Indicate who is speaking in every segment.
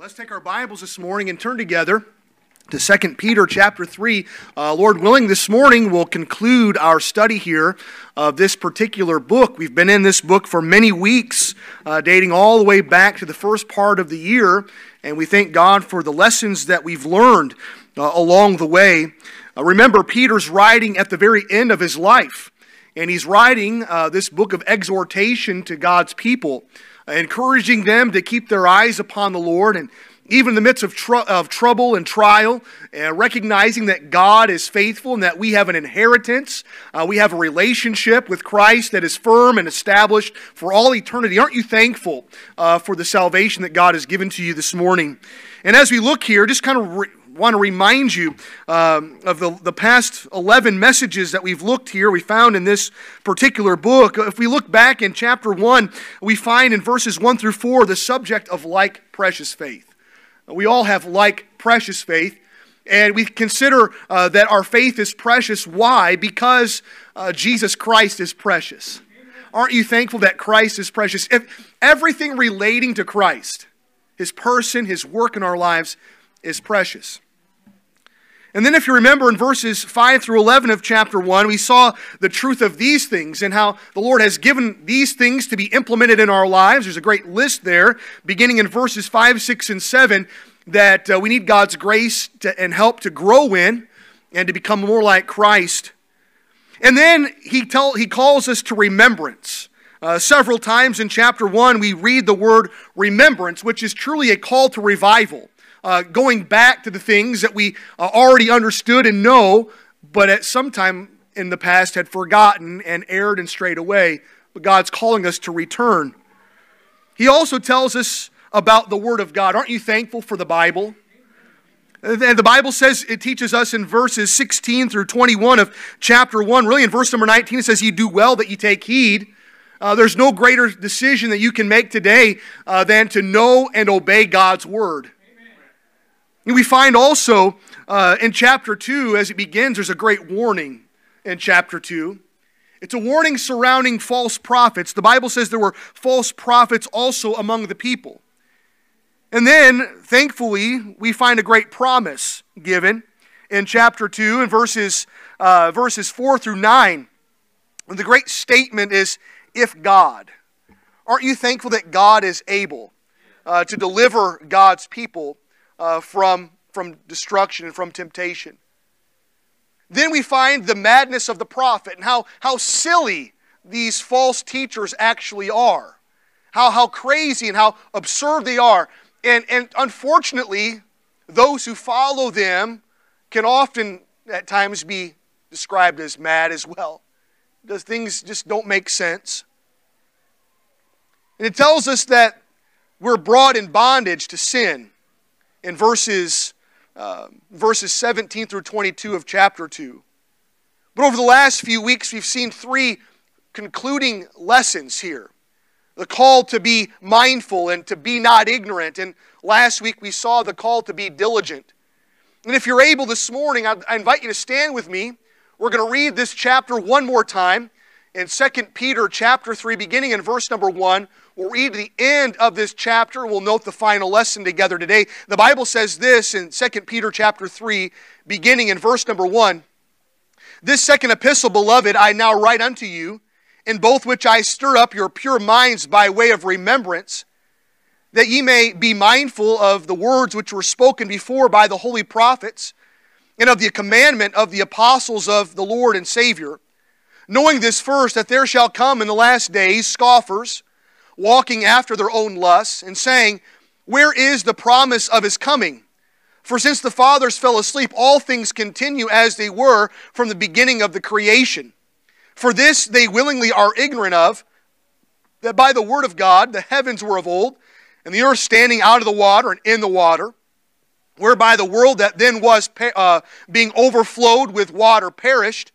Speaker 1: Let's take our Bibles this morning and turn together to 2 Peter chapter 3. Uh, Lord willing, this morning we'll conclude our study here of this particular book. We've been in this book for many weeks, uh, dating all the way back to the first part of the year, and we thank God for the lessons that we've learned uh, along the way. Uh, remember, Peter's writing at the very end of his life, and he's writing uh, this book of exhortation to God's people encouraging them to keep their eyes upon the Lord and even in the midst of, tr- of trouble and trial, uh, recognizing that God is faithful and that we have an inheritance, uh, we have a relationship with Christ that is firm and established for all eternity. Aren't you thankful uh, for the salvation that God has given to you this morning? And as we look here, just kind of re- want to remind you um, of the, the past 11 messages that we've looked here, we found in this particular book. If we look back in chapter 1, we find in verses 1 through 4 the subject of like precious faith. We all have like precious faith. And we consider uh, that our faith is precious. Why? Because uh, Jesus Christ is precious. Aren't you thankful that Christ is precious? If everything relating to Christ, his person, his work in our lives, is precious. And then, if you remember in verses 5 through 11 of chapter 1, we saw the truth of these things and how the Lord has given these things to be implemented in our lives. There's a great list there, beginning in verses 5, 6, and 7, that uh, we need God's grace to, and help to grow in and to become more like Christ. And then he, tell, he calls us to remembrance. Uh, several times in chapter 1, we read the word remembrance, which is truly a call to revival uh, going back to the things that we uh, already understood and know, but at some time in the past had forgotten and erred and strayed away. But God's calling us to return. He also tells us about the Word of God. Aren't you thankful for the Bible? And the Bible says, it teaches us in verses 16 through 21 of chapter 1. Really, in verse number 19, it says, You do well that you take heed. Uh, there's no greater decision that you can make today uh, than to know and obey God's Word. We find also uh, in chapter 2, as it begins, there's a great warning in chapter 2. It's a warning surrounding false prophets. The Bible says there were false prophets also among the people. And then, thankfully, we find a great promise given in chapter 2 and verses, uh, verses 4 through 9. And the great statement is, if God. Aren't you thankful that God is able uh, to deliver God's people uh, from, from destruction and from temptation. Then we find the madness of the prophet and how, how silly these false teachers actually are. How, how crazy and how absurd they are. And, and unfortunately, those who follow them can often at times be described as mad as well. Those things just don't make sense. And it tells us that we're brought in bondage to sin in verses, uh, verses 17 through 22 of chapter 2. But over the last few weeks, we've seen three concluding lessons here the call to be mindful and to be not ignorant. And last week, we saw the call to be diligent. And if you're able this morning, I, I invite you to stand with me. We're going to read this chapter one more time in 2 Peter chapter 3, beginning in verse number 1. We'll read the end of this chapter. We'll note the final lesson together today. The Bible says this in 2 Peter chapter 3, beginning in verse number 1. This second epistle, beloved, I now write unto you, in both which I stir up your pure minds by way of remembrance, that ye may be mindful of the words which were spoken before by the holy prophets, and of the commandment of the apostles of the Lord and Savior, knowing this first, that there shall come in the last days scoffers, walking after their own lusts, and saying, Where is the promise of his coming? For since the fathers fell asleep, all things continue as they were from the beginning of the creation. For this they willingly are ignorant of, that by the word of God the heavens were of old, and the earth standing out of the water and in the water, whereby the world that then was uh, being overflowed with water perished.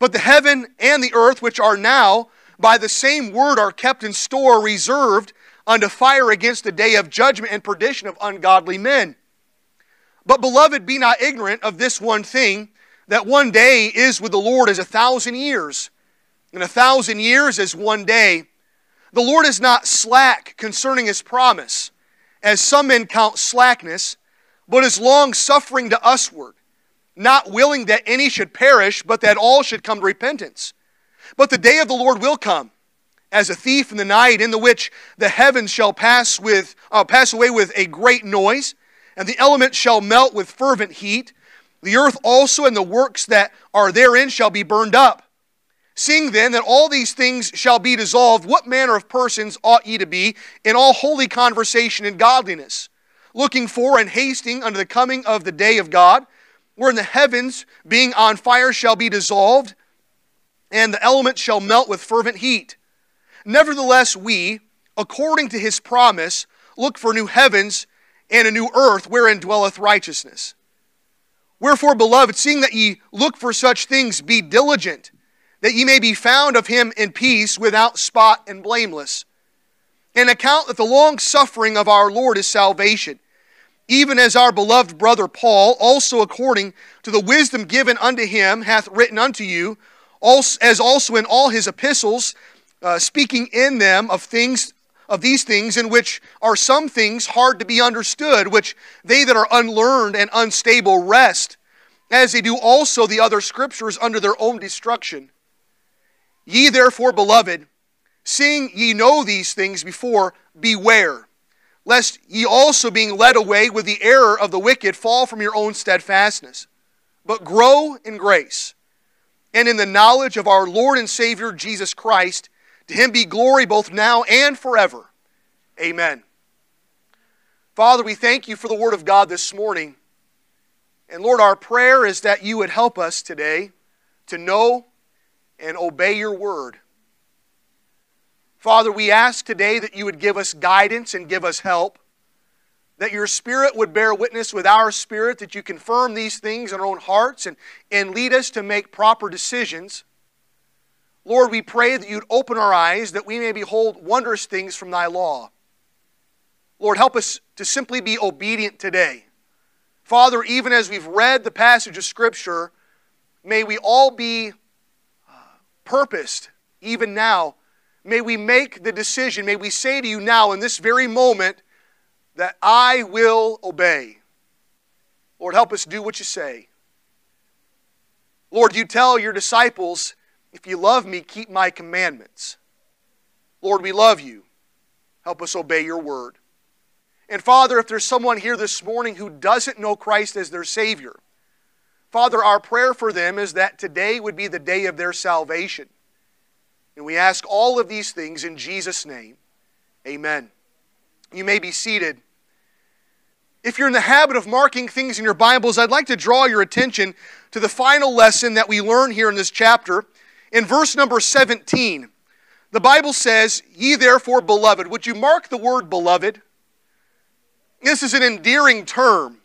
Speaker 1: But the heaven and the earth, which are now by the same word are kept in store, reserved unto fire against the day of judgment and perdition of ungodly men. But, beloved, be not ignorant of this one thing, that one day is with the Lord as a thousand years, and a thousand years as one day. The Lord is not slack concerning his promise, as some men count slackness, but is long suffering to usward, not willing that any should perish, but that all should come to repentance. But the day of the Lord will come, as a thief in the night, in the which the heavens shall pass with uh, pass away with a great noise, and the elements shall melt with fervent heat. The earth also and the works that are therein shall be burned up. Seeing then that all these things shall be dissolved, what manner of persons ought ye to be in all holy conversation and godliness, looking for and hasting unto the coming of the day of God, wherein the heavens, being on fire, shall be dissolved, and the elements shall melt with fervent heat? Nevertheless, we, according to his promise, look for new heavens and a new earth wherein dwelleth righteousness. Wherefore, beloved, seeing that ye look for such things, be diligent, that ye may be found of him in peace, without spot and blameless. And account that the long suffering of our Lord is salvation, even as our beloved brother Paul, also according to the wisdom given unto him, hath written unto you, as also in all his epistles, uh, speaking in them of things of these things in which are some things hard to be understood, which they that are unlearned and unstable rest, as they do also the other scriptures under their own destruction. Ye therefore, beloved, seeing ye know these things before, beware, lest ye also being led away with the error of the wicked fall from your own steadfastness, but grow in grace and in the knowledge of our Lord and Savior Jesus Christ to him be glory both now and forever. Amen. Father, we thank you for the Word of God this morning. And Lord, our prayer is that you would help us today to know and obey your Word. Father, we ask today that you would give us guidance and give us help, that your Spirit would bear witness with our spirit, that you confirm these things in our own hearts and, and lead us to make proper decisions. Lord, we pray that you'd open our eyes that we may behold wondrous things from thy law. Lord, help us to simply be obedient today. Father, even as we've read the passage of Scripture, may we all be uh, purposed, even now. May we make the decision, may we say to you now in this very moment that I will obey. Lord, help us do what you say. Lord, you tell your disciples if you love me, keep my commandments. Lord, we love you. Help us obey your word. And Father, if there's someone here this morning who doesn't know Christ as their Savior, Father, our prayer for them is that today would be the day of their salvation. And we ask all of these things in Jesus' name. Amen. You may be seated. If you're in the habit of marking things in your Bibles, I'd like to draw your attention to the final lesson that we learn here in this chapter in verse number 17, the Bible says, Ye therefore, beloved. Would you mark the word beloved? This is an endearing term.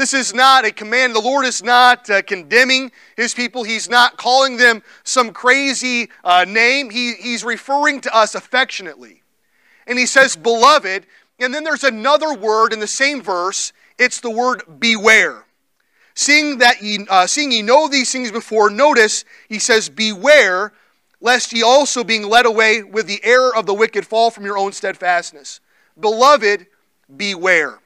Speaker 1: This is not a command. The Lord is not uh, condemning his people. He's not calling them some crazy uh, name. He, he's referring to us affectionately. And he says, beloved. And then there's another word in the same verse. It's the word beware. Seeing that ye, uh, seeing ye know these things before, notice he says, Beware lest ye also, being led away with the error of the wicked, fall from your own steadfastness. Beloved, beware.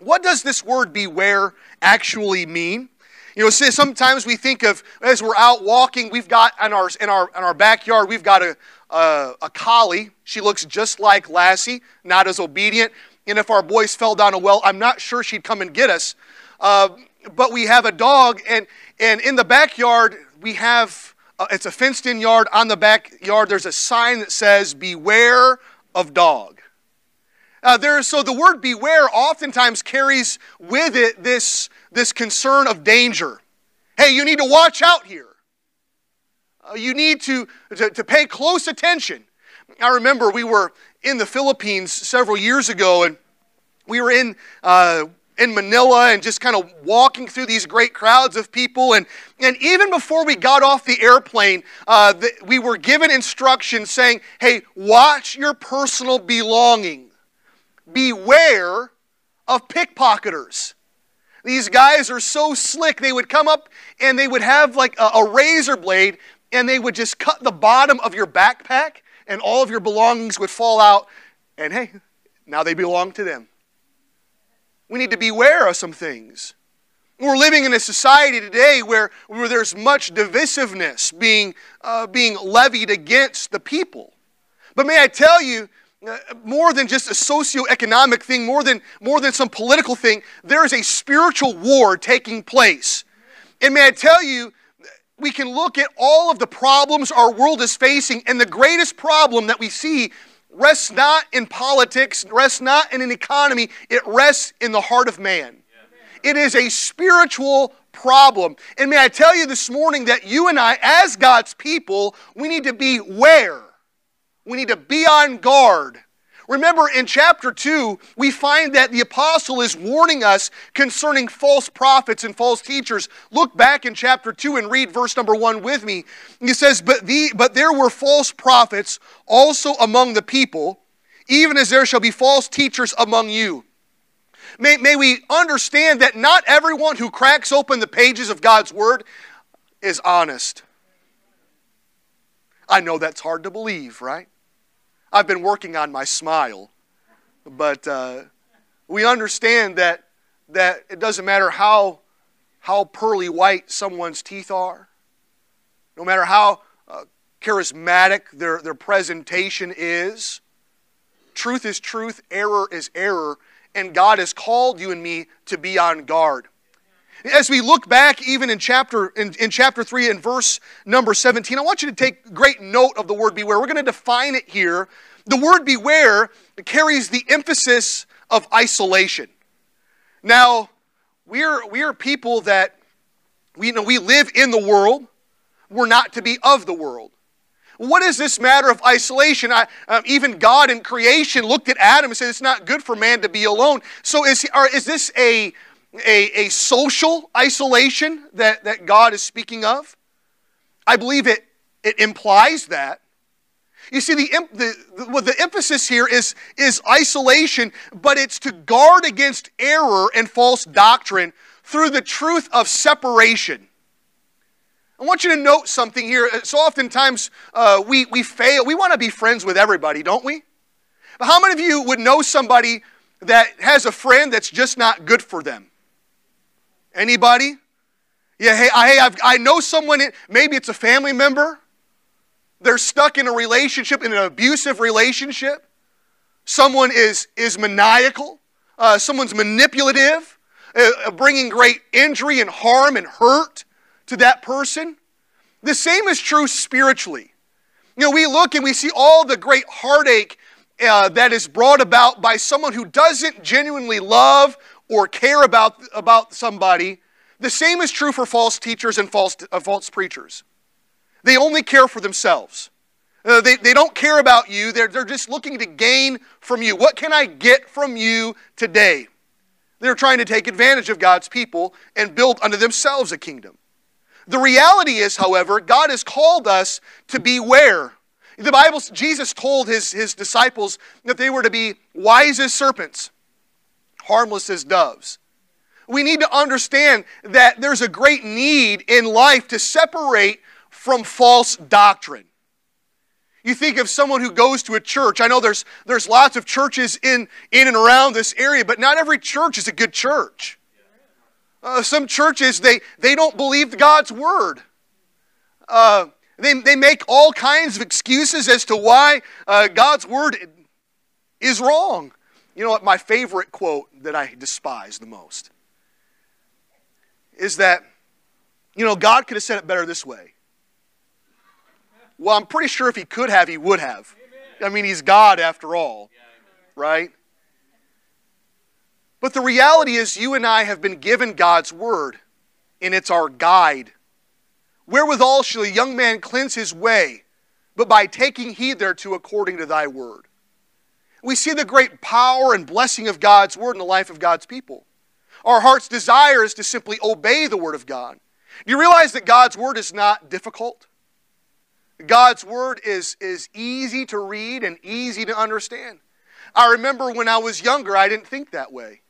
Speaker 1: What does this word beware actually mean? You know, sometimes we think of as we're out walking, we've got in our in our in our backyard, we've got a a, a collie. She looks just like Lassie, not as obedient. And if our boys fell down a well, I'm not sure she'd come and get us. Uh, but we have a dog, and, and in the backyard, we have uh, it's a fenced in yard. On the backyard, there's a sign that says, Beware of dog. Uh, so the word beware oftentimes carries with it this, this concern of danger. Hey, you need to watch out here. Uh, you need to, to, to pay close attention. I remember we were in the Philippines several years ago, and we were in uh, in Manila and just kind of walking through these great crowds of people. And, and even before we got off the airplane, uh, the, we were given instructions saying, hey, watch your personal belonging. Beware of pickpocketers. These guys are so slick. They would come up and they would have like a, a razor blade and they would just cut the bottom of your backpack and all of your belongings would fall out. And hey, now they belong to them. We need to beware of some things. We're living in a society today where, where there's much divisiveness being, uh, being levied against the people. But may I tell you, Uh, more than just a socioeconomic thing, more than, more than some political thing, there is a spiritual war taking place. And may I tell you, we can look at all of the problems our world is facing, and the greatest problem that we see rests not in politics, rests not in an economy, it rests in the heart of man. It is a spiritual problem. And may I tell you this morning that you and I, as God's people, we need to be where? We need to be on guard. Remember, in chapter 2, we find that the apostle is warning us concerning false prophets and false teachers. Look back in chapter 2 and read verse number 1 with me. He says, But, the, but there were false prophets also among the people, even as there shall be false teachers among you. May, may we understand that not everyone who cracks open the pages of God's Word is honest. I know that's hard to believe, right? I've been working on my smile, but uh, we understand that, that it doesn't matter how, how pearly white someone's teeth are, no matter how uh, charismatic their, their presentation is. Truth is truth, error is error, and God has called you and me to be on guard. As we look back, even in chapter, in, in chapter 3 and verse number 17, I want you to take great note of the word beware. We're going to define it here. The word beware carries the emphasis of isolation. Now, we're, we're people that we, you know, we live in the world. We're not to be of the world. What is this matter of isolation? I, um, even God in creation looked at Adam and said, It's not good for man to be alone. So, is, is this a, a, a social isolation that, that God is speaking of? I believe it, it implies that. You see, the, the, the, well, the emphasis here is, is isolation, but it's to guard against error and false doctrine through the truth of separation. I want you to note something here. So oftentimes uh, we, we fail. We want to be friends with everybody, don't we? But how many of you would know somebody that has a friend that's just not good for them? Anybody? Yeah, hey, I, hey I've, I know someone, maybe it's a family member. They're stuck in a relationship, in an abusive relationship. Someone is, is maniacal. Uh, someone's manipulative, uh, bringing great injury and harm and hurt to that person. The same is true spiritually. You know, we look and we see all the great heartache uh, that is brought about by someone who doesn't genuinely love or care about, about somebody. The same is true for false teachers and false, uh, false preachers. They only care for themselves. Uh, they, they don't care about you. They're, they're just looking to gain from you. What can I get from you today? They're trying to take advantage of God's people and build unto themselves a kingdom. The reality is, however, God has called us to beware. The Bible, Jesus told his, his disciples that they were to be wise as serpents, harmless as doves. We need to understand that there's a great need in life to separate from false doctrine. You think of someone who goes to a church. I know there's, there's lots of churches in, in and around this area, but not every church is a good church. Uh, some churches, they, they don't believe God's word. Uh, they, they make all kinds of excuses as to why uh, God's word is wrong. You know what? My favorite quote that I despise the most is that, you know, God could have said it better this way. Well, I'm pretty sure if he could have, he would have. I mean, he's God after all, right? But the reality is, you and I have been given God's word, and it's our guide. Wherewithal shall a young man cleanse his way, but by taking heed thereto according to thy word. We see the great power and blessing of God's word in the life of God's people. Our heart's desire is to simply obey the word of God. Do you realize that God's word is not difficult? God's word is, is easy to read and easy to understand. I remember when I was younger, I didn't think that way.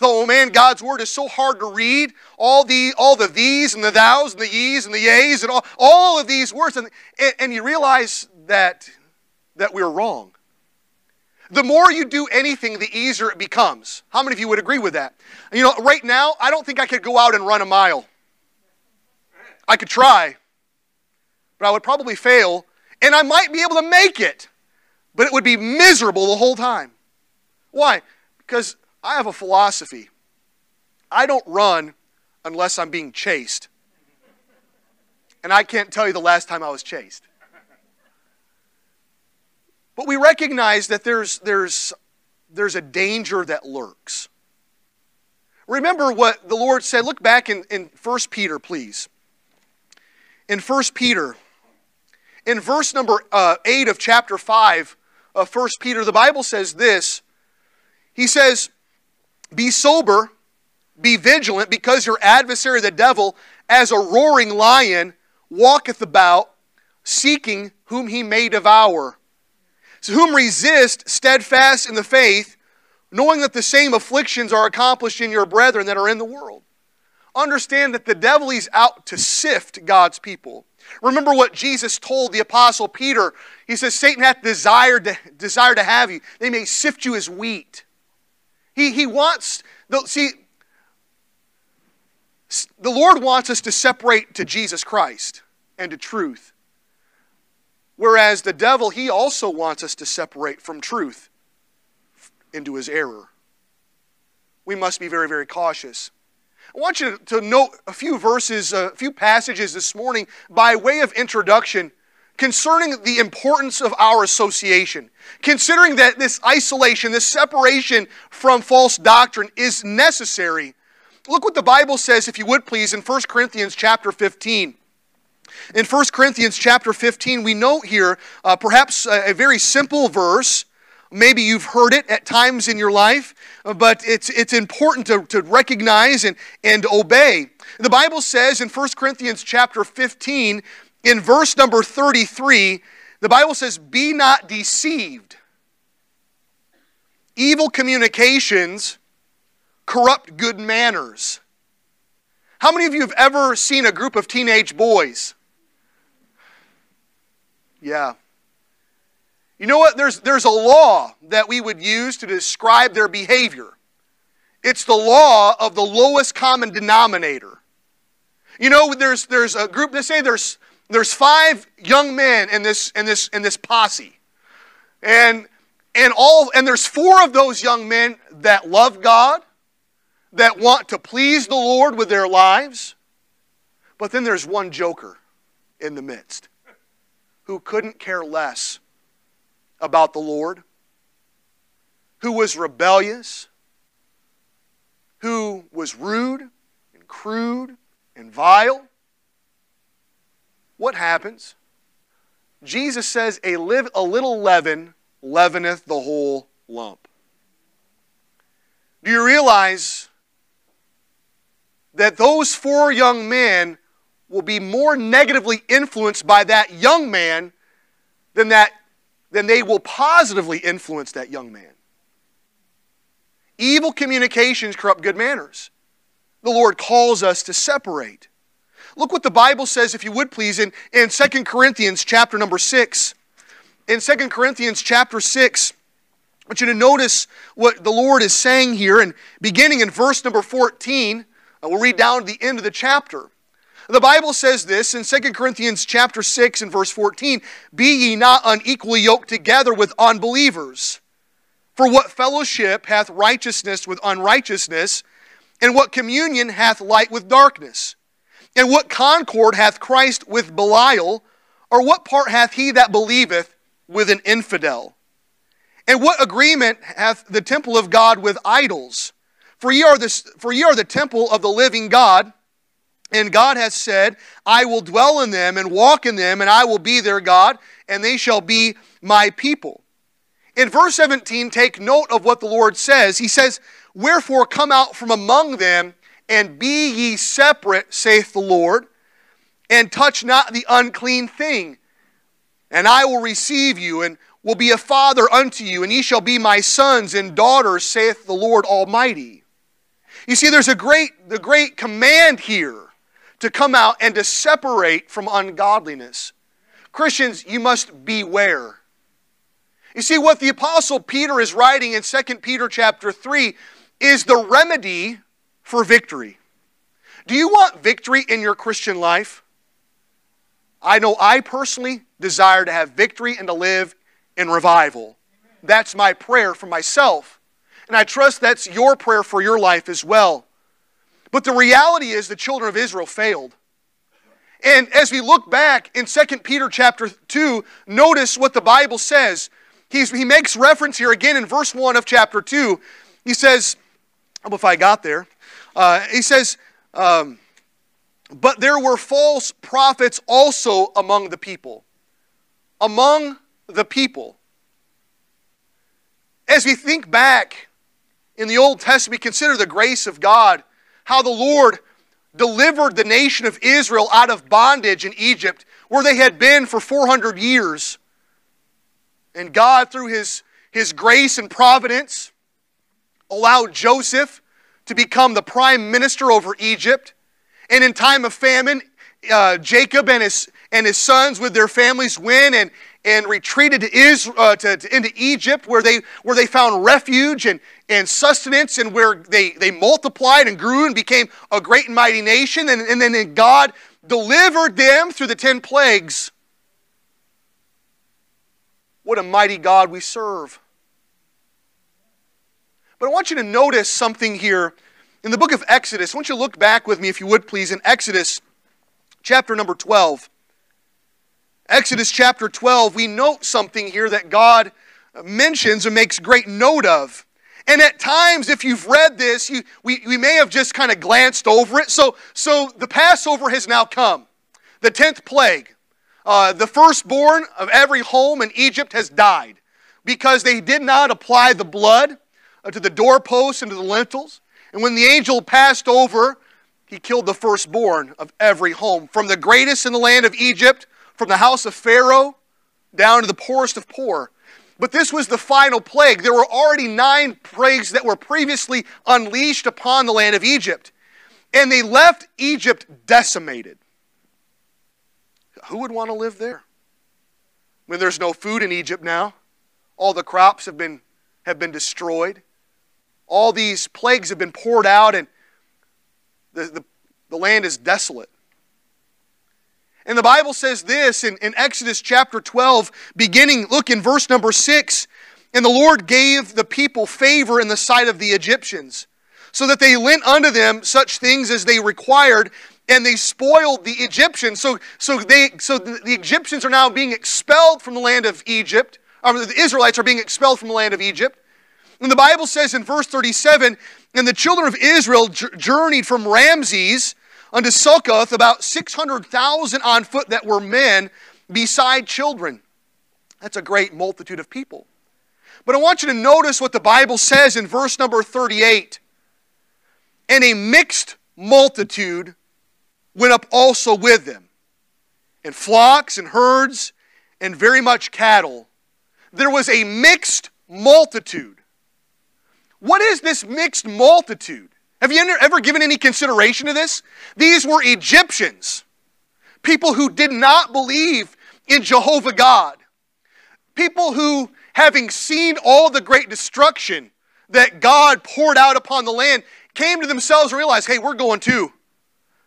Speaker 1: Oh man, God's word is so hard to read. All the all the these and the thous and the ye's and the yeas and all, all of these words. And, and, and you realize that, that we're wrong. The more you do anything, the easier it becomes. How many of you would agree with that? You know, right now, I don't think I could go out and run a mile. I could try, but I would probably fail, and I might be able to make it, but it would be miserable the whole time. Why? Because I have a philosophy. I don't run unless I'm being chased. And I can't tell you the last time I was chased. But we recognize that there's, there's, there's a danger that lurks. Remember what the Lord said. Look back in, in 1 Peter, please. In 1 Peter, in verse number uh, 8 of chapter 5 of 1 Peter, the Bible says this. He says, Be sober, be vigilant, because your adversary, the devil, as a roaring lion, walketh about, seeking whom he may devour. To whom resist steadfast in the faith, knowing that the same afflictions are accomplished in your brethren that are in the world. Understand that the devil is out to sift God's people. Remember what Jesus told the apostle Peter. He says, Satan hath desired to, desire to have you. They may sift you as wheat. He, he wants, see, the Lord wants us to separate to Jesus Christ and to truth. Whereas the devil, he also wants us to separate from truth into his error. We must be very, very cautious. I want you to note a few verses, a few passages this morning by way of introduction concerning the importance of our association. Considering that this isolation, this separation from false doctrine is necessary. Look what the Bible says, if you would please, in 1 Corinthians chapter 15. In 1 Corinthians chapter 15, we note here uh, perhaps a, a very simple verse. Maybe you've heard it at times in your life, uh, but it's, it's important to, to recognize and, and obey. The Bible says in 1 Corinthians chapter 15, in verse number 33, the Bible says, Be not deceived. Evil communications corrupt good manners. How many of you have ever seen a group of teenage boys yeah. You know what? There's, there's a law that we would use to describe their behavior. It's the law of the lowest common denominator. You know, there's, there's a group, let's say there's, there's five young men in this, in this, in this posse. And, and, all, and there's four of those young men that love God, that want to please the Lord with their lives. But then there's one joker in the midst who couldn't care less about the Lord, who was rebellious, who was rude and crude and vile. What happens? Jesus says, A, live, a little leaven leaveneth the whole lump. Do you realize that those four young men will be more negatively influenced by that young man than, that, than they will positively influence that young man. Evil communications corrupt good manners. The Lord calls us to separate. Look what the Bible says, if you would please, in, in 2 Corinthians chapter number 6. In 2 Corinthians chapter 6, I want you to notice what the Lord is saying here, and beginning in verse number 14, uh, we'll read down to the end of the chapter. The Bible says this in 2 Corinthians chapter 6 and verse 14, "Be ye not unequally yoked together with unbelievers. For what fellowship hath righteousness with unrighteousness, and what communion hath light with darkness? And what concord hath Christ with Belial, or what part hath he that believeth with an infidel? And what agreement hath the temple of God with idols? For ye are the, for ye are the temple of the living God." And God has said, I will dwell in them and walk in them, and I will be their God, and they shall be my people. In verse 17, take note of what the Lord says. He says, Wherefore come out from among them, and be ye separate, saith the Lord, and touch not the unclean thing. And I will receive you, and will be a father unto you, and ye shall be my sons and daughters, saith the Lord Almighty. You see, there's a great, the great command here to come out and to separate from ungodliness. Christians, you must beware. You see, what the Apostle Peter is writing in 2 Peter chapter 3 is the remedy for victory. Do you want victory in your Christian life? I know I personally desire to have victory and to live in revival. That's my prayer for myself. And I trust that's your prayer for your life as well. But the reality is the children of Israel failed. And as we look back in 2 Peter chapter 2, notice what the Bible says. He's, he makes reference here again in verse 1 of chapter 2. He says, I if I got there. Uh, he says, um, But there were false prophets also among the people. Among the people. As we think back in the Old Testament, we consider the grace of God, how the Lord delivered the nation of Israel out of bondage in Egypt, where they had been for 400 years. And God, through His, His grace and providence, allowed Joseph to become the prime minister over Egypt. And in time of famine, uh, Jacob and his, and his sons with their families went and, and retreated to, Israel, uh, to, to, into Egypt where they, where they found refuge and, and sustenance and where they, they multiplied and grew and became a great and mighty nation. And, and then God delivered them through the ten plagues. What a mighty God we serve. But I want you to notice something here in the book of Exodus. I want you to look back with me, if you would please, in Exodus chapter number 12. Exodus chapter 12, we note something here that God mentions and makes great note of. And at times, if you've read this, you, we, we may have just kind of glanced over it. So, so the Passover has now come, the 10th plague. Uh, the firstborn of every home in Egypt has died because they did not apply the blood uh, to the doorposts and to the lintels. And when the angel passed over, he killed the firstborn of every home, from the greatest in the land of Egypt from the house of Pharaoh down to the poorest of poor. But this was the final plague. There were already nine plagues that were previously unleashed upon the land of Egypt. And they left Egypt decimated. Who would want to live there? When there's no food in Egypt now, all the crops have been, have been destroyed, all these plagues have been poured out, and the, the, the land is desolate. And the Bible says this in, in Exodus chapter 12, beginning, look in verse number 6. And the Lord gave the people favor in the sight of the Egyptians, so that they lent unto them such things as they required, and they spoiled the Egyptians. So, so, they, so the, Egyptians are now being expelled from the land of Egypt, or the Israelites are being expelled from the land of Egypt. And the Bible says in verse 37 And the children of Israel journeyed from Ramses unto Succoth about 600,000 on foot that were men beside children. That's a great multitude of people. But I want you to notice what the Bible says in verse number 38. And a mixed multitude went up also with them, and flocks and herds and very much cattle. There was a mixed multitude. What is this mixed multitude? Have you ever given any consideration to this? These were Egyptians, people who did not believe in Jehovah God, people who, having seen all the great destruction that God poured out upon the land, came to themselves and realized, hey, we're going too.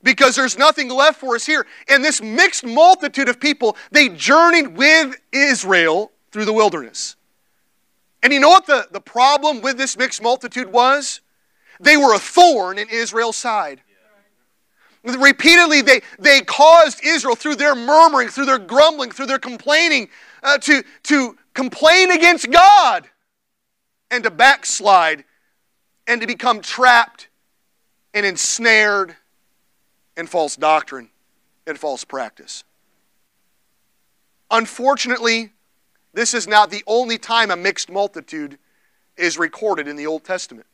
Speaker 1: Because there's nothing left for us here. And this mixed multitude of people, they journeyed with Israel through the wilderness. And you know what the, the problem with this mixed multitude was? They were a thorn in Israel's side. Repeatedly, they, they caused Israel, through their murmuring, through their grumbling, through their complaining, uh, to, to complain against God and to backslide and to become trapped and ensnared in false doctrine and false practice. Unfortunately, this is not the only time a mixed multitude is recorded in the Old Testament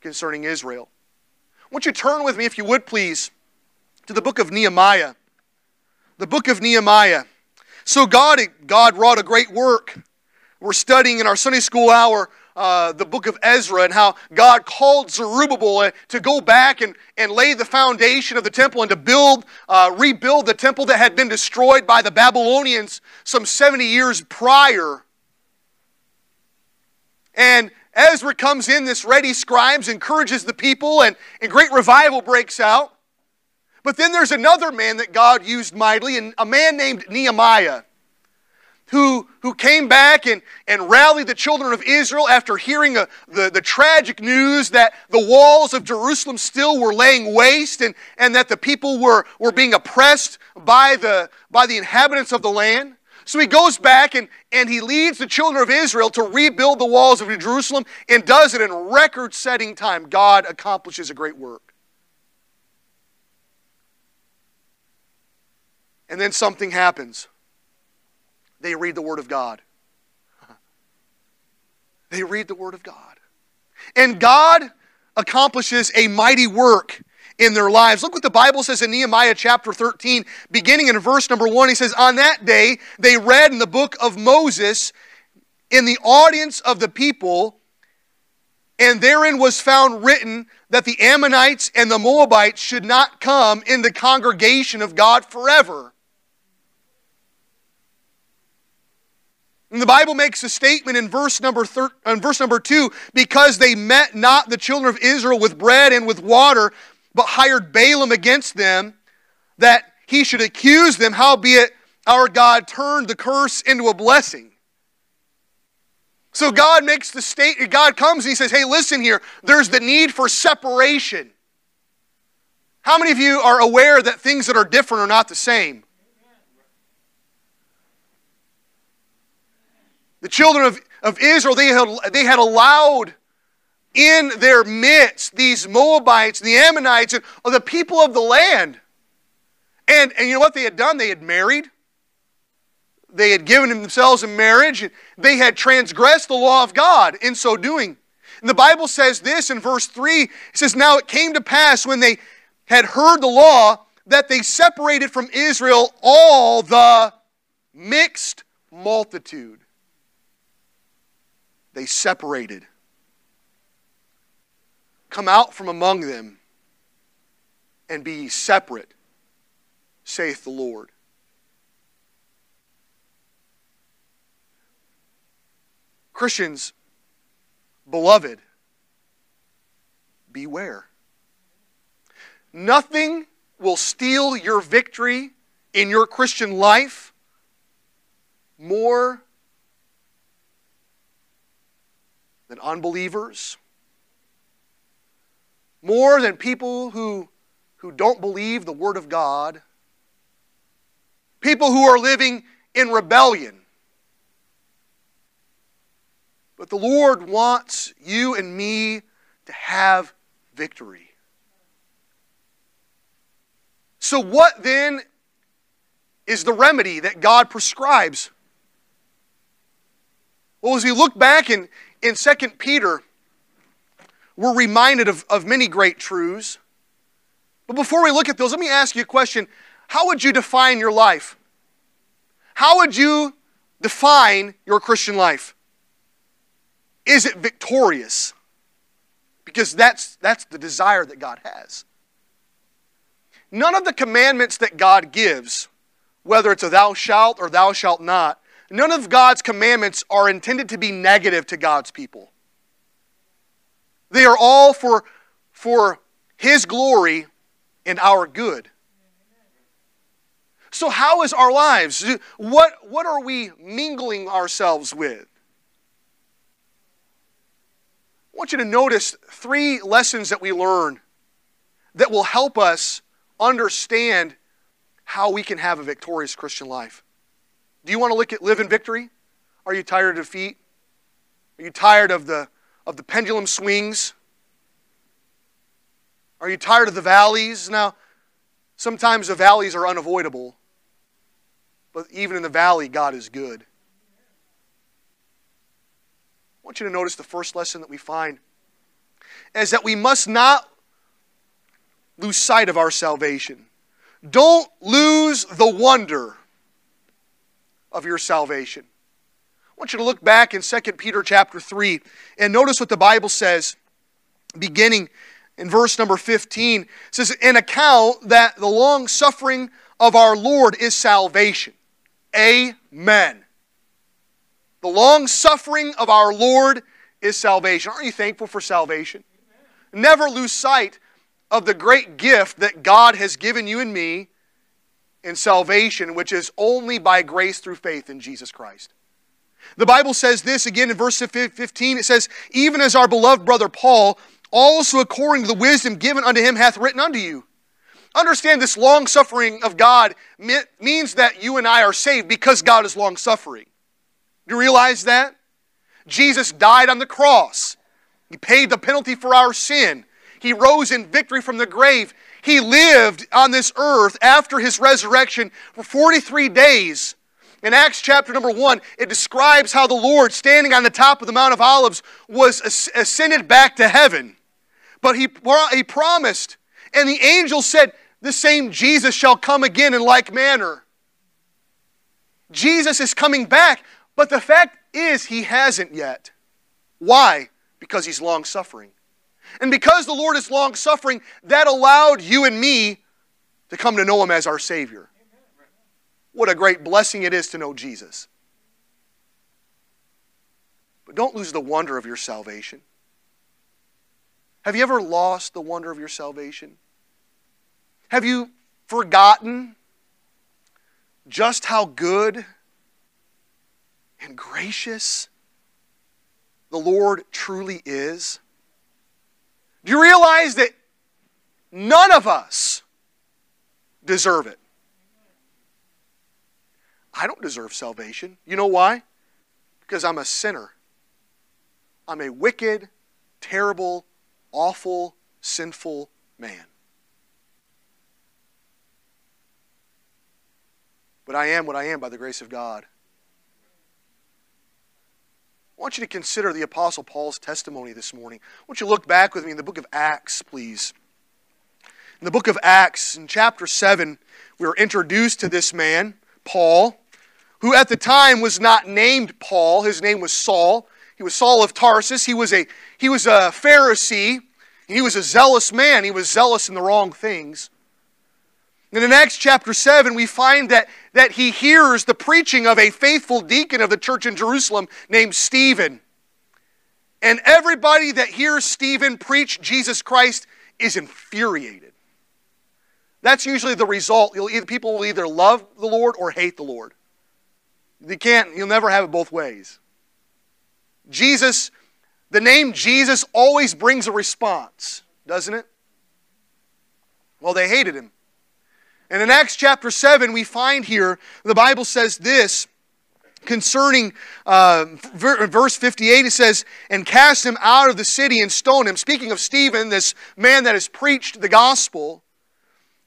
Speaker 1: concerning Israel. Won't you turn with me, if you would please, to the book of Nehemiah. The book of Nehemiah. So God, God wrought a great work. We're studying in our Sunday school hour uh, the book of Ezra and how God called Zerubbabel uh, to go back and, and lay the foundation of the temple and to build, uh, rebuild the temple that had been destroyed by the Babylonians some 70 years prior And Ezra comes in, this ready scribes, encourages the people, and, and great revival breaks out. But then there's another man that God used mightily, and a man named Nehemiah who, who came back and, and rallied the children of Israel after hearing a, the, the tragic news that the walls of Jerusalem still were laying waste and, and that the people were, were being oppressed by the, by the inhabitants of the land. So he goes back and, and he leads the children of Israel to rebuild the walls of Jerusalem and does it in record setting time. God accomplishes a great work. And then something happens they read the Word of God. They read the Word of God. And God accomplishes a mighty work in their lives. Look what the Bible says in Nehemiah chapter 13, beginning in verse number 1. He says, On that day they read in the book of Moses in the audience of the people, and therein was found written that the Ammonites and the Moabites should not come in the congregation of God forever. And the Bible makes a statement in verse number thir- in verse number 2 because they met not the children of Israel with bread and with water but hired Balaam against them that he should accuse them howbeit our God turned the curse into a blessing. So God makes the state God comes and he says, "Hey, listen here. There's the need for separation." How many of you are aware that things that are different are not the same? The children of, of Israel, they had, they had allowed in their midst these Moabites, the Ammonites, and the people of the land. And, and you know what they had done? They had married. They had given themselves in marriage. They had transgressed the law of God in so doing. And the Bible says this in verse 3 it says, Now it came to pass when they had heard the law that they separated from Israel all the mixed multitude they separated. Come out from among them and be separate, saith the Lord. Christians, beloved, beware. Nothing will steal your victory in your Christian life more than unbelievers, more than people who, who don't believe the Word of God, people who are living in rebellion. But the Lord wants you and me to have victory. So, what then is the remedy that God prescribes? Well, as we look back in, in 2 Peter, we're reminded of, of many great truths. But before we look at those, let me ask you a question. How would you define your life? How would you define your Christian life? Is it victorious? Because that's, that's the desire that God has. None of the commandments that God gives, whether it's a thou shalt or thou shalt not, None of God's commandments are intended to be negative to God's people. They are all for, for His glory and our good. So, how is our lives? What, what are we mingling ourselves with? I want you to notice three lessons that we learn that will help us understand how we can have a victorious Christian life. Do you want to look at live in victory? Are you tired of defeat? Are you tired of the, of the pendulum swings? Are you tired of the valleys? Now, sometimes the valleys are unavoidable, but even in the valley, God is good. I want you to notice the first lesson that we find is that we must not lose sight of our salvation. Don't lose the wonder of your salvation. I want you to look back in 2 Peter chapter 3 and notice what the Bible says beginning in verse number 15. It says, An account that the long suffering of our Lord is salvation. Amen. The long suffering of our Lord is salvation. Aren't you thankful for salvation? Never lose sight of the great gift that God has given you and me in salvation, which is only by grace through faith in Jesus Christ. The Bible says this again in verse 15 it says, Even as our beloved brother Paul, also according to the wisdom given unto him, hath written unto you. Understand this long suffering of God means that you and I are saved because God is long suffering. Do you realize that? Jesus died on the cross. He paid the penalty for our sin. He rose in victory from the grave. He lived on this earth after his resurrection for 43 days. In Acts chapter number 1, it describes how the Lord, standing on the top of the Mount of Olives, was ascended back to heaven. But he, he promised, and the angel said, The same Jesus shall come again in like manner. Jesus is coming back, but the fact is, he hasn't yet. Why? Because he's long suffering. And because the Lord is long suffering, that allowed you and me to come to know him as our Savior. What a great blessing it is to know Jesus. But don't lose the wonder of your salvation. Have you ever lost the wonder of your salvation? Have you forgotten just how good and gracious the Lord truly is? Do you realize that none of us deserve it? I don't deserve salvation. You know why? Because I'm a sinner. I'm a wicked, terrible, awful, sinful man. But I am what I am by the grace of God. I want you to consider the Apostle Paul's testimony this morning. I want you to look back with me in the book of Acts, please. In the book of Acts, in chapter 7, we are introduced to this man, Paul, who at the time was not named Paul. His name was Saul. He was Saul of Tarsus. He was a, he was a Pharisee. He was a zealous man. He was zealous in the wrong things. And in Acts chapter 7, we find that, that he hears the preaching of a faithful deacon of the church in Jerusalem named Stephen. And everybody that hears Stephen preach Jesus Christ is infuriated. That's usually the result. You'll either, people will either love the Lord or hate the Lord. You can't, you'll never have it both ways. Jesus, the name Jesus always brings a response, doesn't it? Well, they hated him. And in Acts chapter 7, we find here, the Bible says this concerning uh, verse 58 it says and cast him out of the city and stone him speaking of stephen this man that has preached the gospel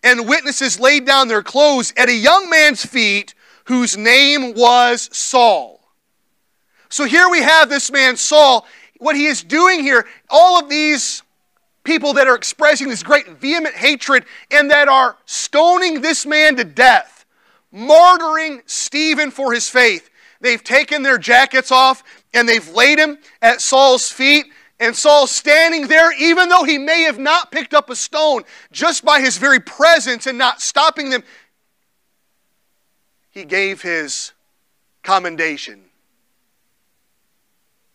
Speaker 1: and witnesses laid down their clothes at a young man's feet whose name was saul so here we have this man saul what he is doing here all of these people that are expressing this great vehement hatred and that are stoning this man to death, martyring Stephen for his faith. They've taken their jackets off and they've laid him at Saul's feet. And Saul standing there, even though he may have not picked up a stone, just by his very presence and not stopping them, he gave his commendation.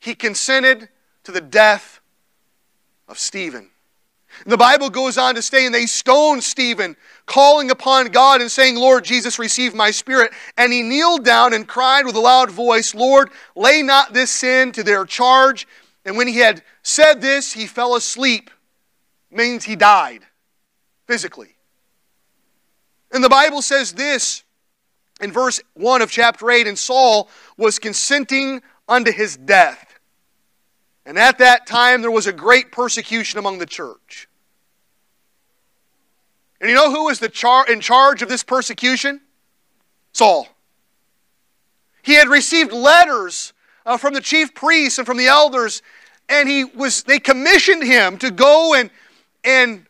Speaker 1: He consented to the death of Stephen. The Bible goes on to say, and they stoned Stephen, calling upon God and saying, Lord Jesus, receive my spirit. And he kneeled down and cried with a loud voice, Lord, lay not this sin to their charge. And when he had said this, he fell asleep. Means he died physically. And the Bible says this in verse 1 of chapter 8 and Saul was consenting unto his death. And at that time, there was a great persecution among the church. And you know who was the char- in charge of this persecution? Saul. He had received letters uh, from the chief priests and from the elders, and he was, they commissioned him to go and, and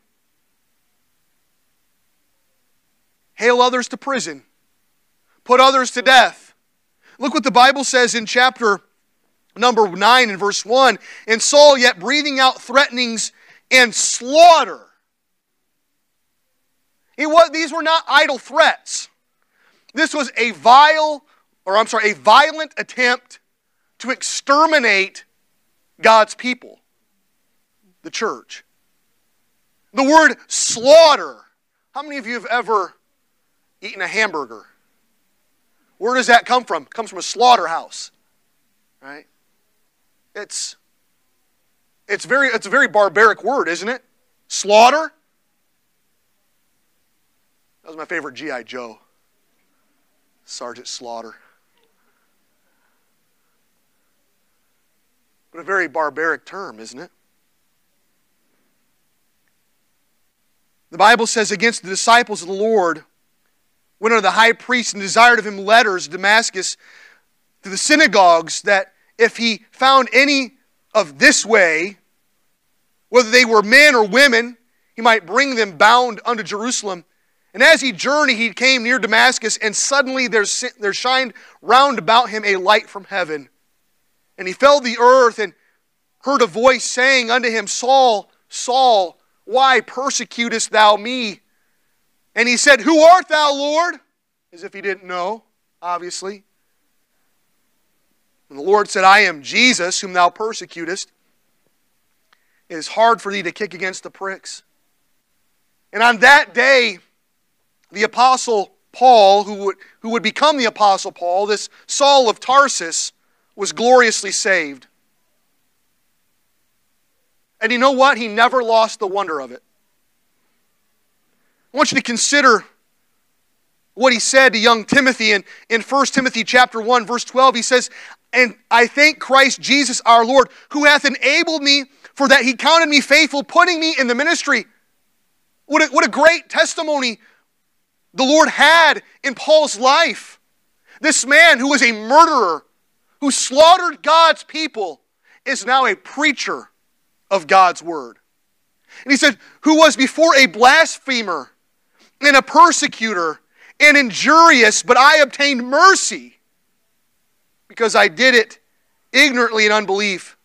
Speaker 1: hail others to prison, put others to death. Look what the Bible says in chapter number 9 and verse 1. And Saul, yet breathing out threatenings and slaughter. It was, these were not idle threats. This was a vile, or I'm sorry, a violent attempt to exterminate God's people, the church. The word slaughter. How many of you have ever eaten a hamburger? Where does that come from? It comes from a slaughterhouse. Right? It's it's very it's a very barbaric word, isn't it? Slaughter. That was my favorite G.I. Joe. Sergeant Slaughter. But a very barbaric term, isn't it? The Bible says against the disciples of the Lord went unto the high priest and desired of him letters, to Damascus, to the synagogues, that if he found any of this way, whether they were men or women, he might bring them bound unto Jerusalem. And as he journeyed, he came near Damascus, and suddenly there, there shined round about him a light from heaven. And he fell to the earth and heard a voice saying unto him, Saul, Saul, why persecutest thou me? And he said, Who art thou, Lord? As if he didn't know, obviously. And the Lord said, I am Jesus, whom thou persecutest. It is hard for thee to kick against the pricks. And on that day, the Apostle Paul, who would, who would become the Apostle Paul, this Saul of Tarsus, was gloriously saved. And you know what? He never lost the wonder of it. I want you to consider what he said to young Timothy in, in 1 Timothy chapter 1, verse 12. He says, And I thank Christ Jesus our Lord, who hath enabled me, for that he counted me faithful, putting me in the ministry. What a, what a great testimony the Lord had in Paul's life. This man who was a murderer, who slaughtered God's people, is now a preacher of God's word. And he said, Who was before a blasphemer and a persecutor and injurious, but I obtained mercy because I did it ignorantly in unbelief.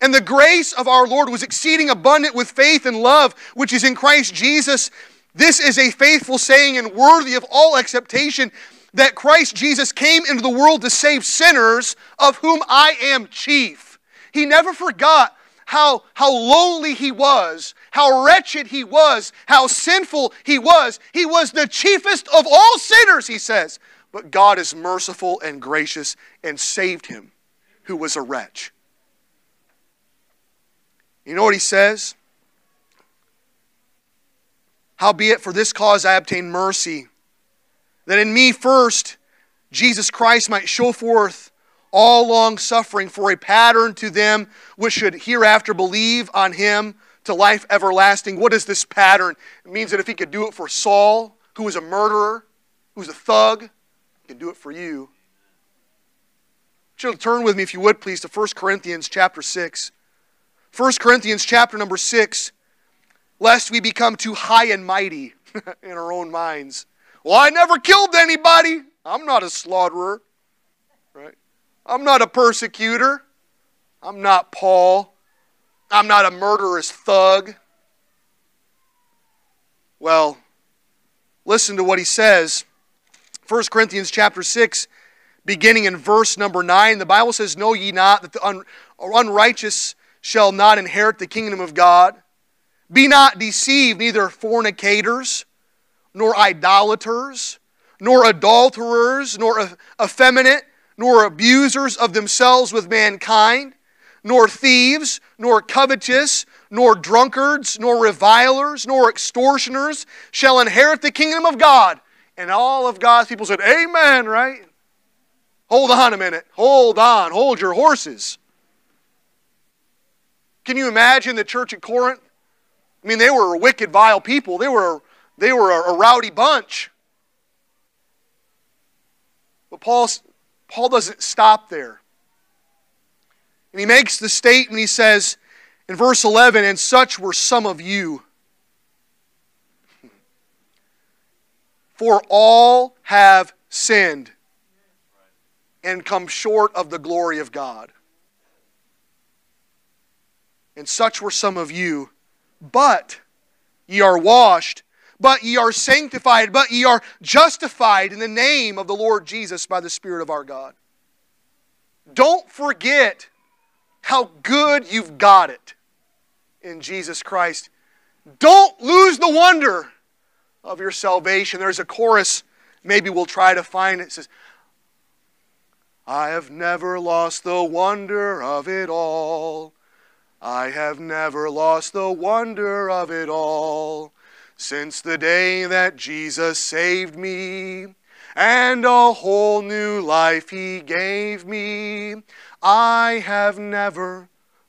Speaker 1: And the grace of our Lord was exceeding abundant with faith and love, which is in Christ Jesus. This is a faithful saying and worthy of all acceptation that Christ Jesus came into the world to save sinners, of whom I am chief. He never forgot how, how lowly he was, how wretched he was, how sinful he was. He was the chiefest of all sinners, he says. But God is merciful and gracious and saved him, who was a wretch. You know what he says? Howbeit, for this cause I obtained mercy, that in me first Jesus Christ might show forth all long suffering for a pattern to them which should hereafter believe on him to life everlasting. What is this pattern? It means that if he could do it for Saul, who was a murderer, who was a thug, he can do it for you. Should turn with me, if you would, please, to 1 Corinthians chapter 6. 1 Corinthians chapter number 6. Lest we become too high and mighty in our own minds. Well, I never killed anybody. I'm not a slaughterer. right? I'm not a persecutor. I'm not Paul. I'm not a murderous thug. Well, listen to what he says. 1 Corinthians chapter 6, beginning in verse number 9, the Bible says, Know ye not that the un- unrighteous shall not inherit the kingdom of God? Be not deceived, neither fornicators, nor idolaters, nor adulterers, nor effeminate nor abusers of themselves with mankind, nor thieves, nor covetous, nor drunkards, nor revilers, nor extortioners shall inherit the kingdom of God. And all of God's people said, Amen, right? Hold on a minute. Hold on. Hold your horses. Can you imagine the church at Corinth? I mean, they were wicked, vile people. They were, they were a, a rowdy bunch. But Paul Paul doesn't stop there. And he makes the statement, he says in verse 11, and such were some of you. For all have sinned and come short of the glory of God. And such were some of you. But ye are washed, but ye are sanctified, but ye are justified in the name of the Lord Jesus by the Spirit of our God. Don't forget how good you've got it in Jesus Christ. Don't lose the wonder of your salvation. There's a chorus, maybe we'll try to find it. It says, I have never lost the wonder of it all. I have never lost the wonder of it all. Since the day that Jesus saved me and a whole new life he gave me, I have never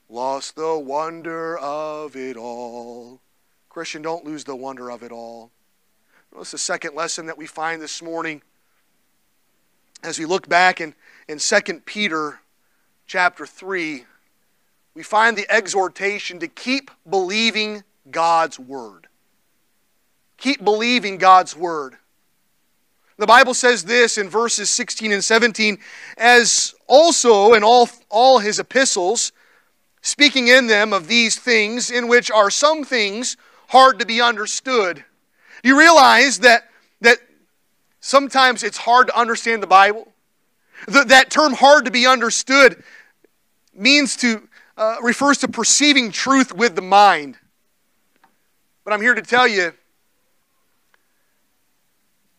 Speaker 1: lost the wonder of it all. Christian, don't lose the wonder of it all. What's the second lesson that we find this morning as we look back in, in 2 Peter chapter 3, we find the exhortation to keep believing God's word. Keep believing God's word. The Bible says this in verses 16 and 17, as also in all, all his epistles, speaking in them of these things, in which are some things hard to be understood. Do you realize that, that sometimes it's hard to understand the Bible? That, that term hard to be understood means to, uh, refers to perceiving truth with the mind. But I'm here to tell you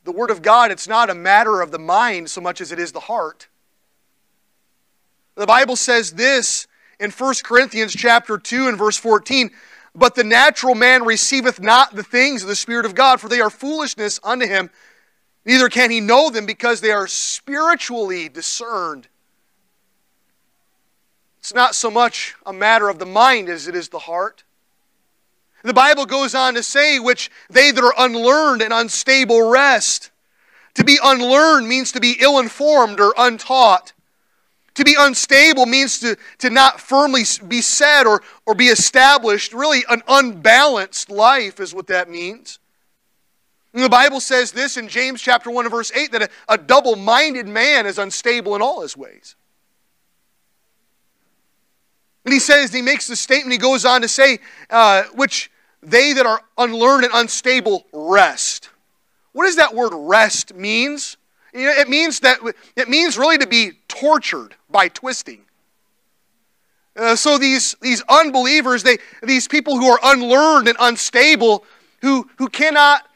Speaker 1: the Word of God, it's not a matter of the mind so much as it is the heart. The Bible says this in 1 Corinthians chapter 2 and verse 14, but the natural man receiveth not the things of the Spirit of God, for they are foolishness unto him. Neither can he know them because they are spiritually discerned. It's not so much a matter of the mind as it is the heart. The Bible goes on to say, which they that are unlearned and unstable wrest. To be unlearned means to be ill informed or untaught. To be unstable means to, to not firmly be set or, or be established. Really, an unbalanced life is what that means. And the Bible says this in James chapter 1 and verse 8 that a, a double minded man is unstable in all his ways. And he says, he makes the statement, he goes on to say, uh, which they that are unlearned and unstable wrest. What does that word wrest means? It means that it means really to be tortured by twisting. Uh, so these, these unbelievers, they, these people who are unlearned and unstable, who, who cannot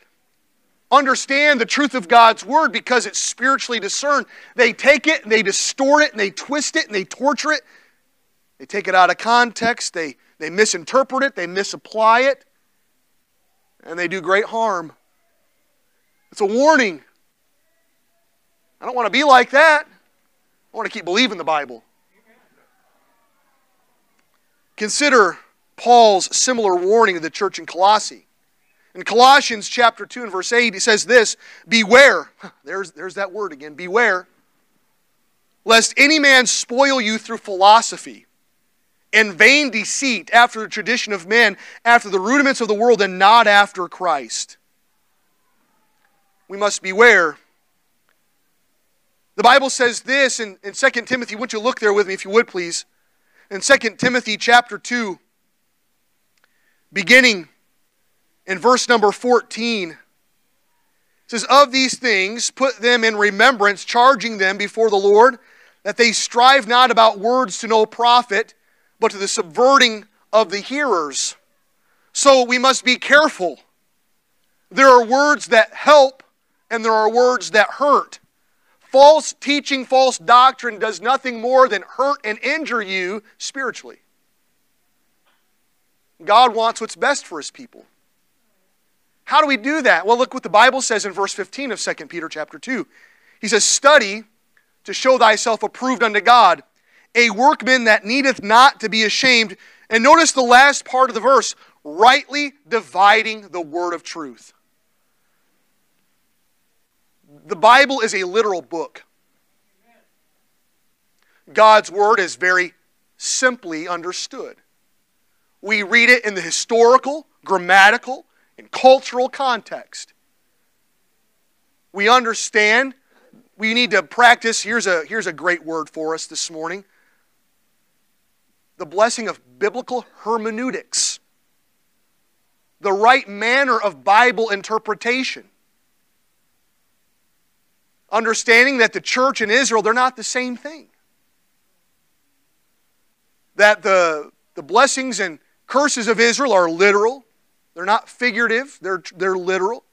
Speaker 1: understand the truth of God's word because it's spiritually discerned, they take it and they distort it and they twist it and they torture it they take it out of context, they, they misinterpret it, they misapply it, and they do great harm. It's a warning. I don't want to be like that. I want to keep believing the Bible. Consider Paul's similar warning to the church in Colossae. In Colossians chapter 2 and verse 8, he says this Beware. There's, there's that word again. Beware. Lest any man spoil you through philosophy and vain deceit after the tradition of men, after the rudiments of the world, and not after Christ. We must beware. The Bible says this in, in 2 Timothy. Won't you look there with me, if you would, please? In 2 Timothy chapter 2, beginning in verse number 14 says, Of these things put them in remembrance, charging them before the Lord, that they strive not about words to no profit, but to the subverting of the hearers. So we must be careful. There are words that help and there are words that hurt. False teaching, false doctrine does nothing more than hurt and injure you spiritually. God wants what's best for his people. How do we do that? Well, look what the Bible says in verse 15 of 2 Peter chapter 2. He says, Study to show thyself approved unto God, a workman that needeth not to be ashamed. And notice the last part of the verse rightly dividing the word of truth. The Bible is a literal book. God's word is very simply understood. We read it in the historical, grammatical, and cultural context. We understand we need to practice. Here's a, here's a great word for us this morning the blessing of biblical hermeneutics, the right manner of Bible interpretation. Understanding that the church and Israel, they're not the same thing. that the, the blessings and curses of Israel are literal. They're not figurative, they're, they're literal.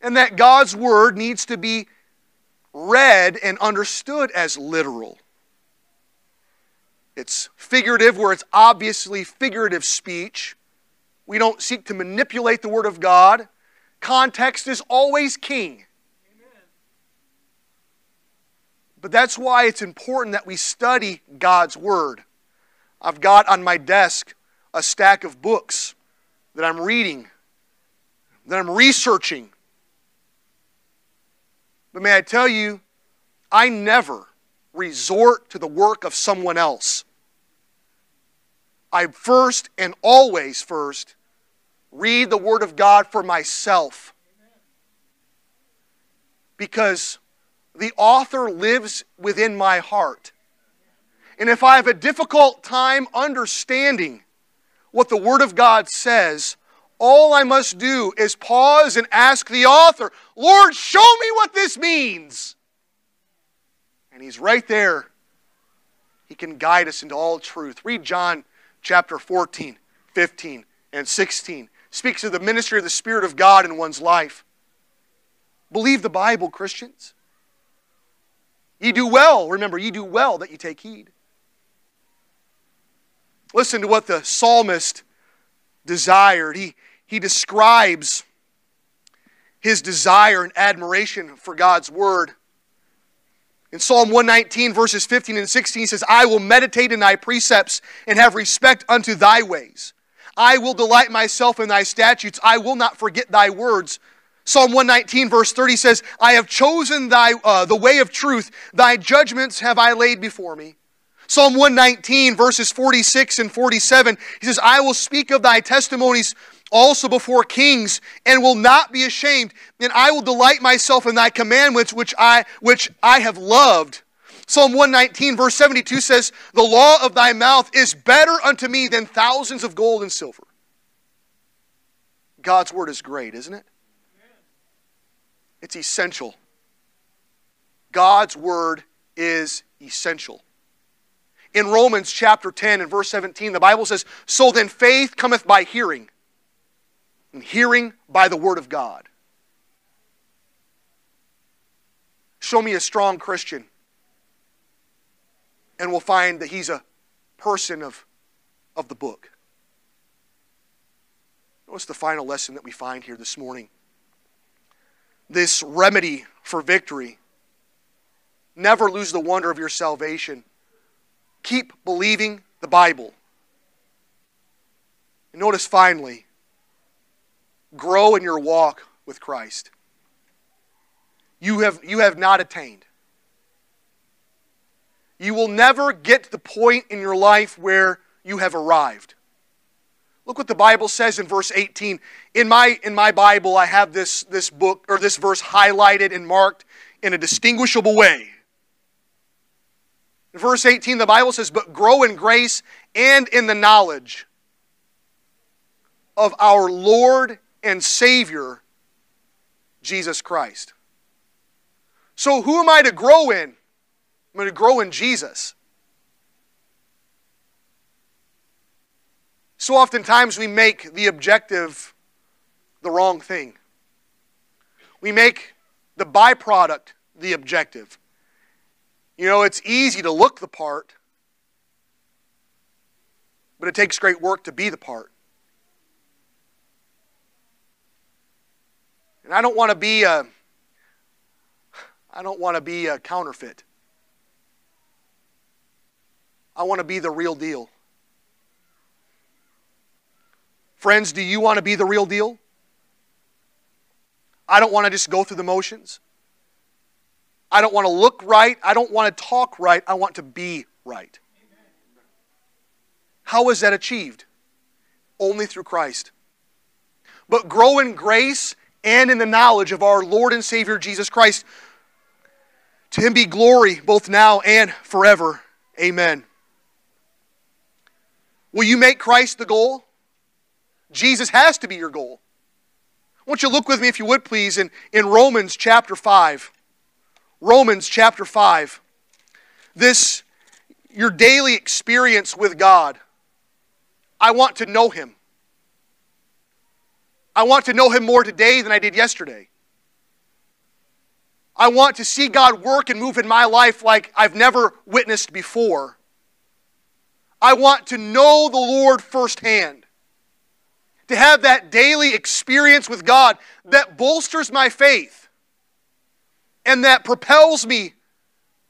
Speaker 1: And that God's word needs to be read and understood as literal. It's figurative, where it's obviously figurative speech. We don't seek to manipulate the Word of God. Context is always king. But that's why it's important that we study God's Word. I've got on my desk a stack of books that I'm reading, that I'm researching. But may I tell you, I never resort to the work of someone else. I first and always first read the Word of God for myself. Because the author lives within my heart. And if I have a difficult time understanding what the Word of God says, all I must do is pause and ask the author, Lord, show me what this means. And He's right there. He can guide us into all truth. Read John chapter 14, 15, and 16. Speaks of the ministry of the Spirit of God in one's life. Believe the Bible, Christians. Ye do well, remember, ye do well that you take heed. Listen to what the psalmist desired. He, he describes his desire and admiration for God's word. In Psalm 119, verses 15 and 16, he says, I will meditate in thy precepts and have respect unto thy ways. I will delight myself in thy statutes. I will not forget thy words. Psalm 119, verse 30 says, I have chosen thy, uh, the way of truth. Thy judgments have I laid before me. Psalm 119, verses 46 and 47, he says, I will speak of thy testimonies also before kings and will not be ashamed and i will delight myself in thy commandments which i which i have loved. Psalm 119 verse 72 says the law of thy mouth is better unto me than thousands of gold and silver. God's word is great isn't it? It's essential. God's word is essential in romans chapter 10 and verse 17 the bible says so then faith cometh by hearing and hearing by the Word of God. Show me a strong Christian, and we'll find that he's a person of, of the book. What's the final lesson that we find here this morning? This remedy for victory. Never lose the wonder of your salvation. Keep believing the Bible. And notice finally, grow in your walk with Christ. You have, you have not attained. You will never get to the point in your life where you have arrived. Look what the Bible says in verse 18. In my, in my Bible, I have this, this book or this verse highlighted and marked in a distinguishable way. In verse 18, the Bible says, But grow in grace and in the knowledge of our Lord and Savior, Jesus Christ. So, who am I to grow in? I'm going to grow in Jesus. So oftentimes we make the objective the wrong thing. We make the byproduct the objective. You know, it's easy to look the part, but it takes great work to be the part. And I don't want to be a I don't want to be a counterfeit. I want to be the real deal. Friends, do you want to be the real deal? I don't want to just go through the motions. I don't want to look right. I don't want to talk right. I want to be right. How is that achieved? Only through Christ. But grow in grace and in the knowledge of our Lord and Savior Jesus Christ. To him be glory both now and forever. Amen. Will you make Christ the goal? Jesus has to be your goal. I want you look with me, if you would please, in, in Romans chapter 5. Romans chapter 5. This, your daily experience with God. I want to know Him. I want to know Him more today than I did yesterday. I want to see God work and move in my life like I've never witnessed before. I want to know the Lord firsthand. To have that daily experience with God that bolsters my faith and that propels me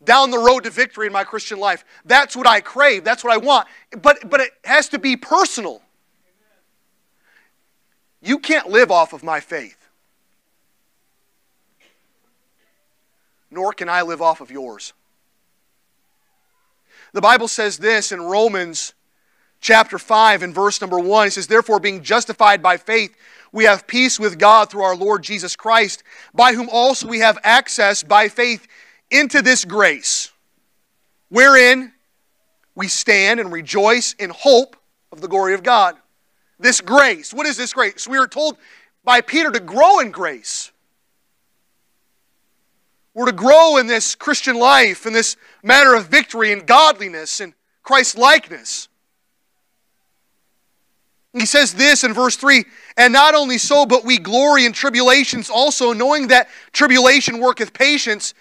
Speaker 1: down the road to victory in my Christian life. That's what I crave. That's what I want. But, but it has to be personal. You can't live off of my faith. nor can I live off of yours. The Bible says this in Romans chapter 5 and verse number 1. It says, Therefore, being justified by faith, we have peace with God through our Lord Jesus Christ, by whom also we have access by faith into this grace, wherein we stand and rejoice in hope of the glory of God. This grace, what is this grace? We are told by Peter to grow in grace. We're to grow in this Christian life, in this matter of victory and godliness and Christ likeness. He says this in verse 3 And not only so, but we glory in tribulations also, knowing that tribulation worketh patience,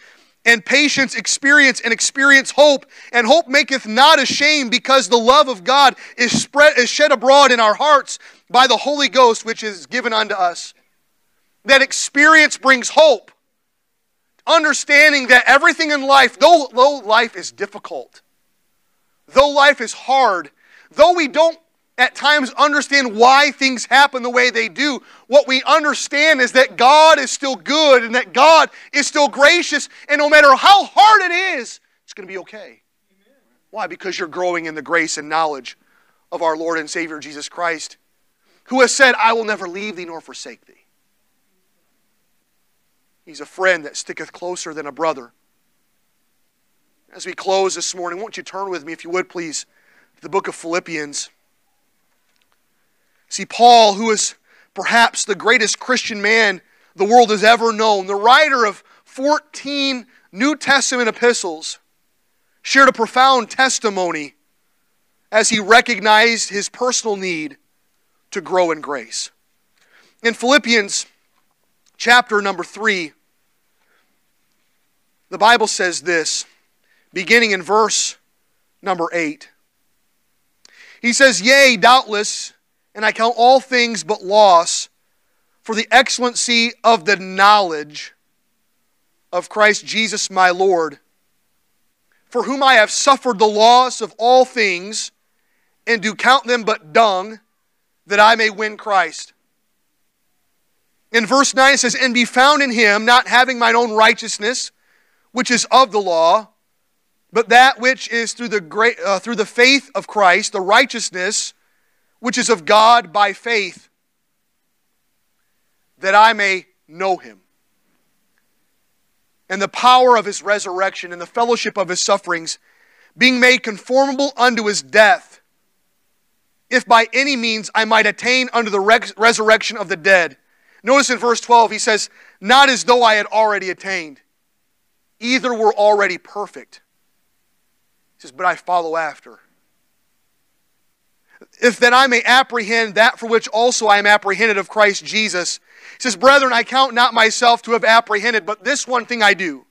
Speaker 1: and patience experience, and experience hope. And hope maketh not ashamed, because the love of God is, spread, is shed abroad in our hearts by the Holy Ghost, which is given unto us. That experience brings hope understanding that everything in life, though, though life is difficult, though life is hard, though we don't at times understand why things happen the way they do, what we understand is that God is still good and that God is still gracious, and no matter how hard it is, it's going to be okay. Why? Because you're growing in the grace and knowledge of our Lord and Savior Jesus Christ, who has said, I will never leave thee nor forsake thee. He's a friend that sticketh closer than a brother. As we close this morning, won't you turn with me, if you would, please, to the book of Philippians. See, Paul, who is perhaps the greatest Christian man the world has ever known, the writer of 14 New Testament epistles, shared a profound testimony as he recognized his personal need to grow in grace. In Philippians chapter number 3, the Bible says this, beginning in verse number 8. He says, Yea, doubtless, and I count all things but loss for the excellency of the knowledge of Christ Jesus my Lord, for whom I have suffered the loss of all things, and do count them but dung, that I may win Christ. In verse 9 it says, And be found in him, not having mine own righteousness, which is of the law, but that which is through the, great, uh, through the faith of Christ, the righteousness which is of God by faith, that I may know him. And the power of his resurrection and the fellowship of his sufferings, being made conformable unto his death, if by any means I might attain unto the resurrection of the dead. Notice in verse 12, he says, Not as though I had already attained, either were already perfect. He says, But I follow after. If that I may apprehend that for which also I am apprehended of Christ Jesus. He says, Brethren, I count not myself to have apprehended, but this one thing I do.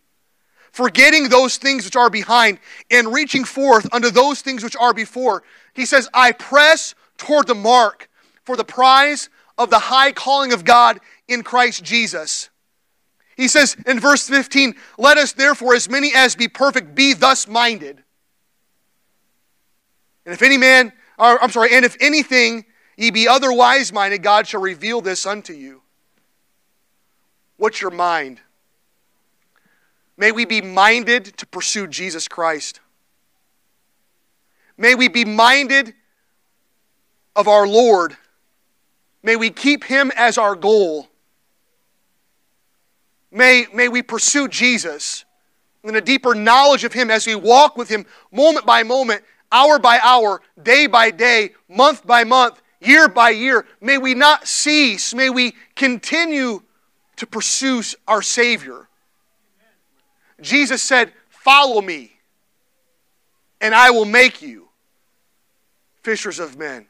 Speaker 1: Forgetting those things which are behind and reaching forth unto those things which are before. He says, I press toward the mark for the prize of the high calling of God in Christ Jesus. He says in verse 15, Let us therefore, as many as be perfect, be thus minded. And if any man, or, I'm sorry, and if anything ye be otherwise minded, God shall reveal this unto you. What's your mind? May we be minded to pursue Jesus Christ. May we be minded of our Lord May we keep him as our goal. May, may we pursue Jesus in a deeper knowledge of him as we walk with him moment by moment, hour by hour, day by day, month by month, year by year. May we not cease. May we continue to pursue our Savior. Jesus said, Follow me. and I will make you fishers of men.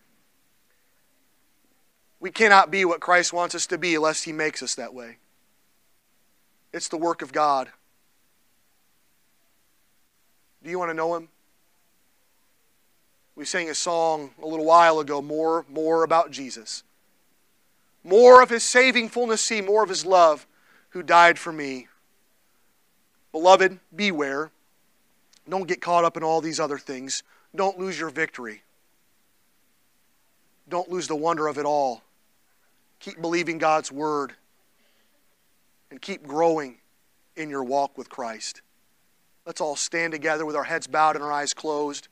Speaker 1: We cannot be what Christ wants us to be unless He makes us that way. It's the work of God. Do you want to know Him? We sang a song a little while ago more, more about Jesus. More of His saving fullness, see, more of His love who died for me. Beloved, beware. Don't get caught up in all these other things. Don't lose your victory. Don't lose the wonder of it all. Keep believing God's word and keep growing in your walk with Christ. Let's all stand together with our heads bowed and our eyes closed.